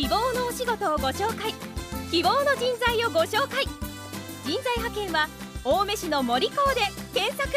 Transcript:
希望のお仕事をご紹介。希望の人材をご紹介。人材派遣は青梅市の森港で検索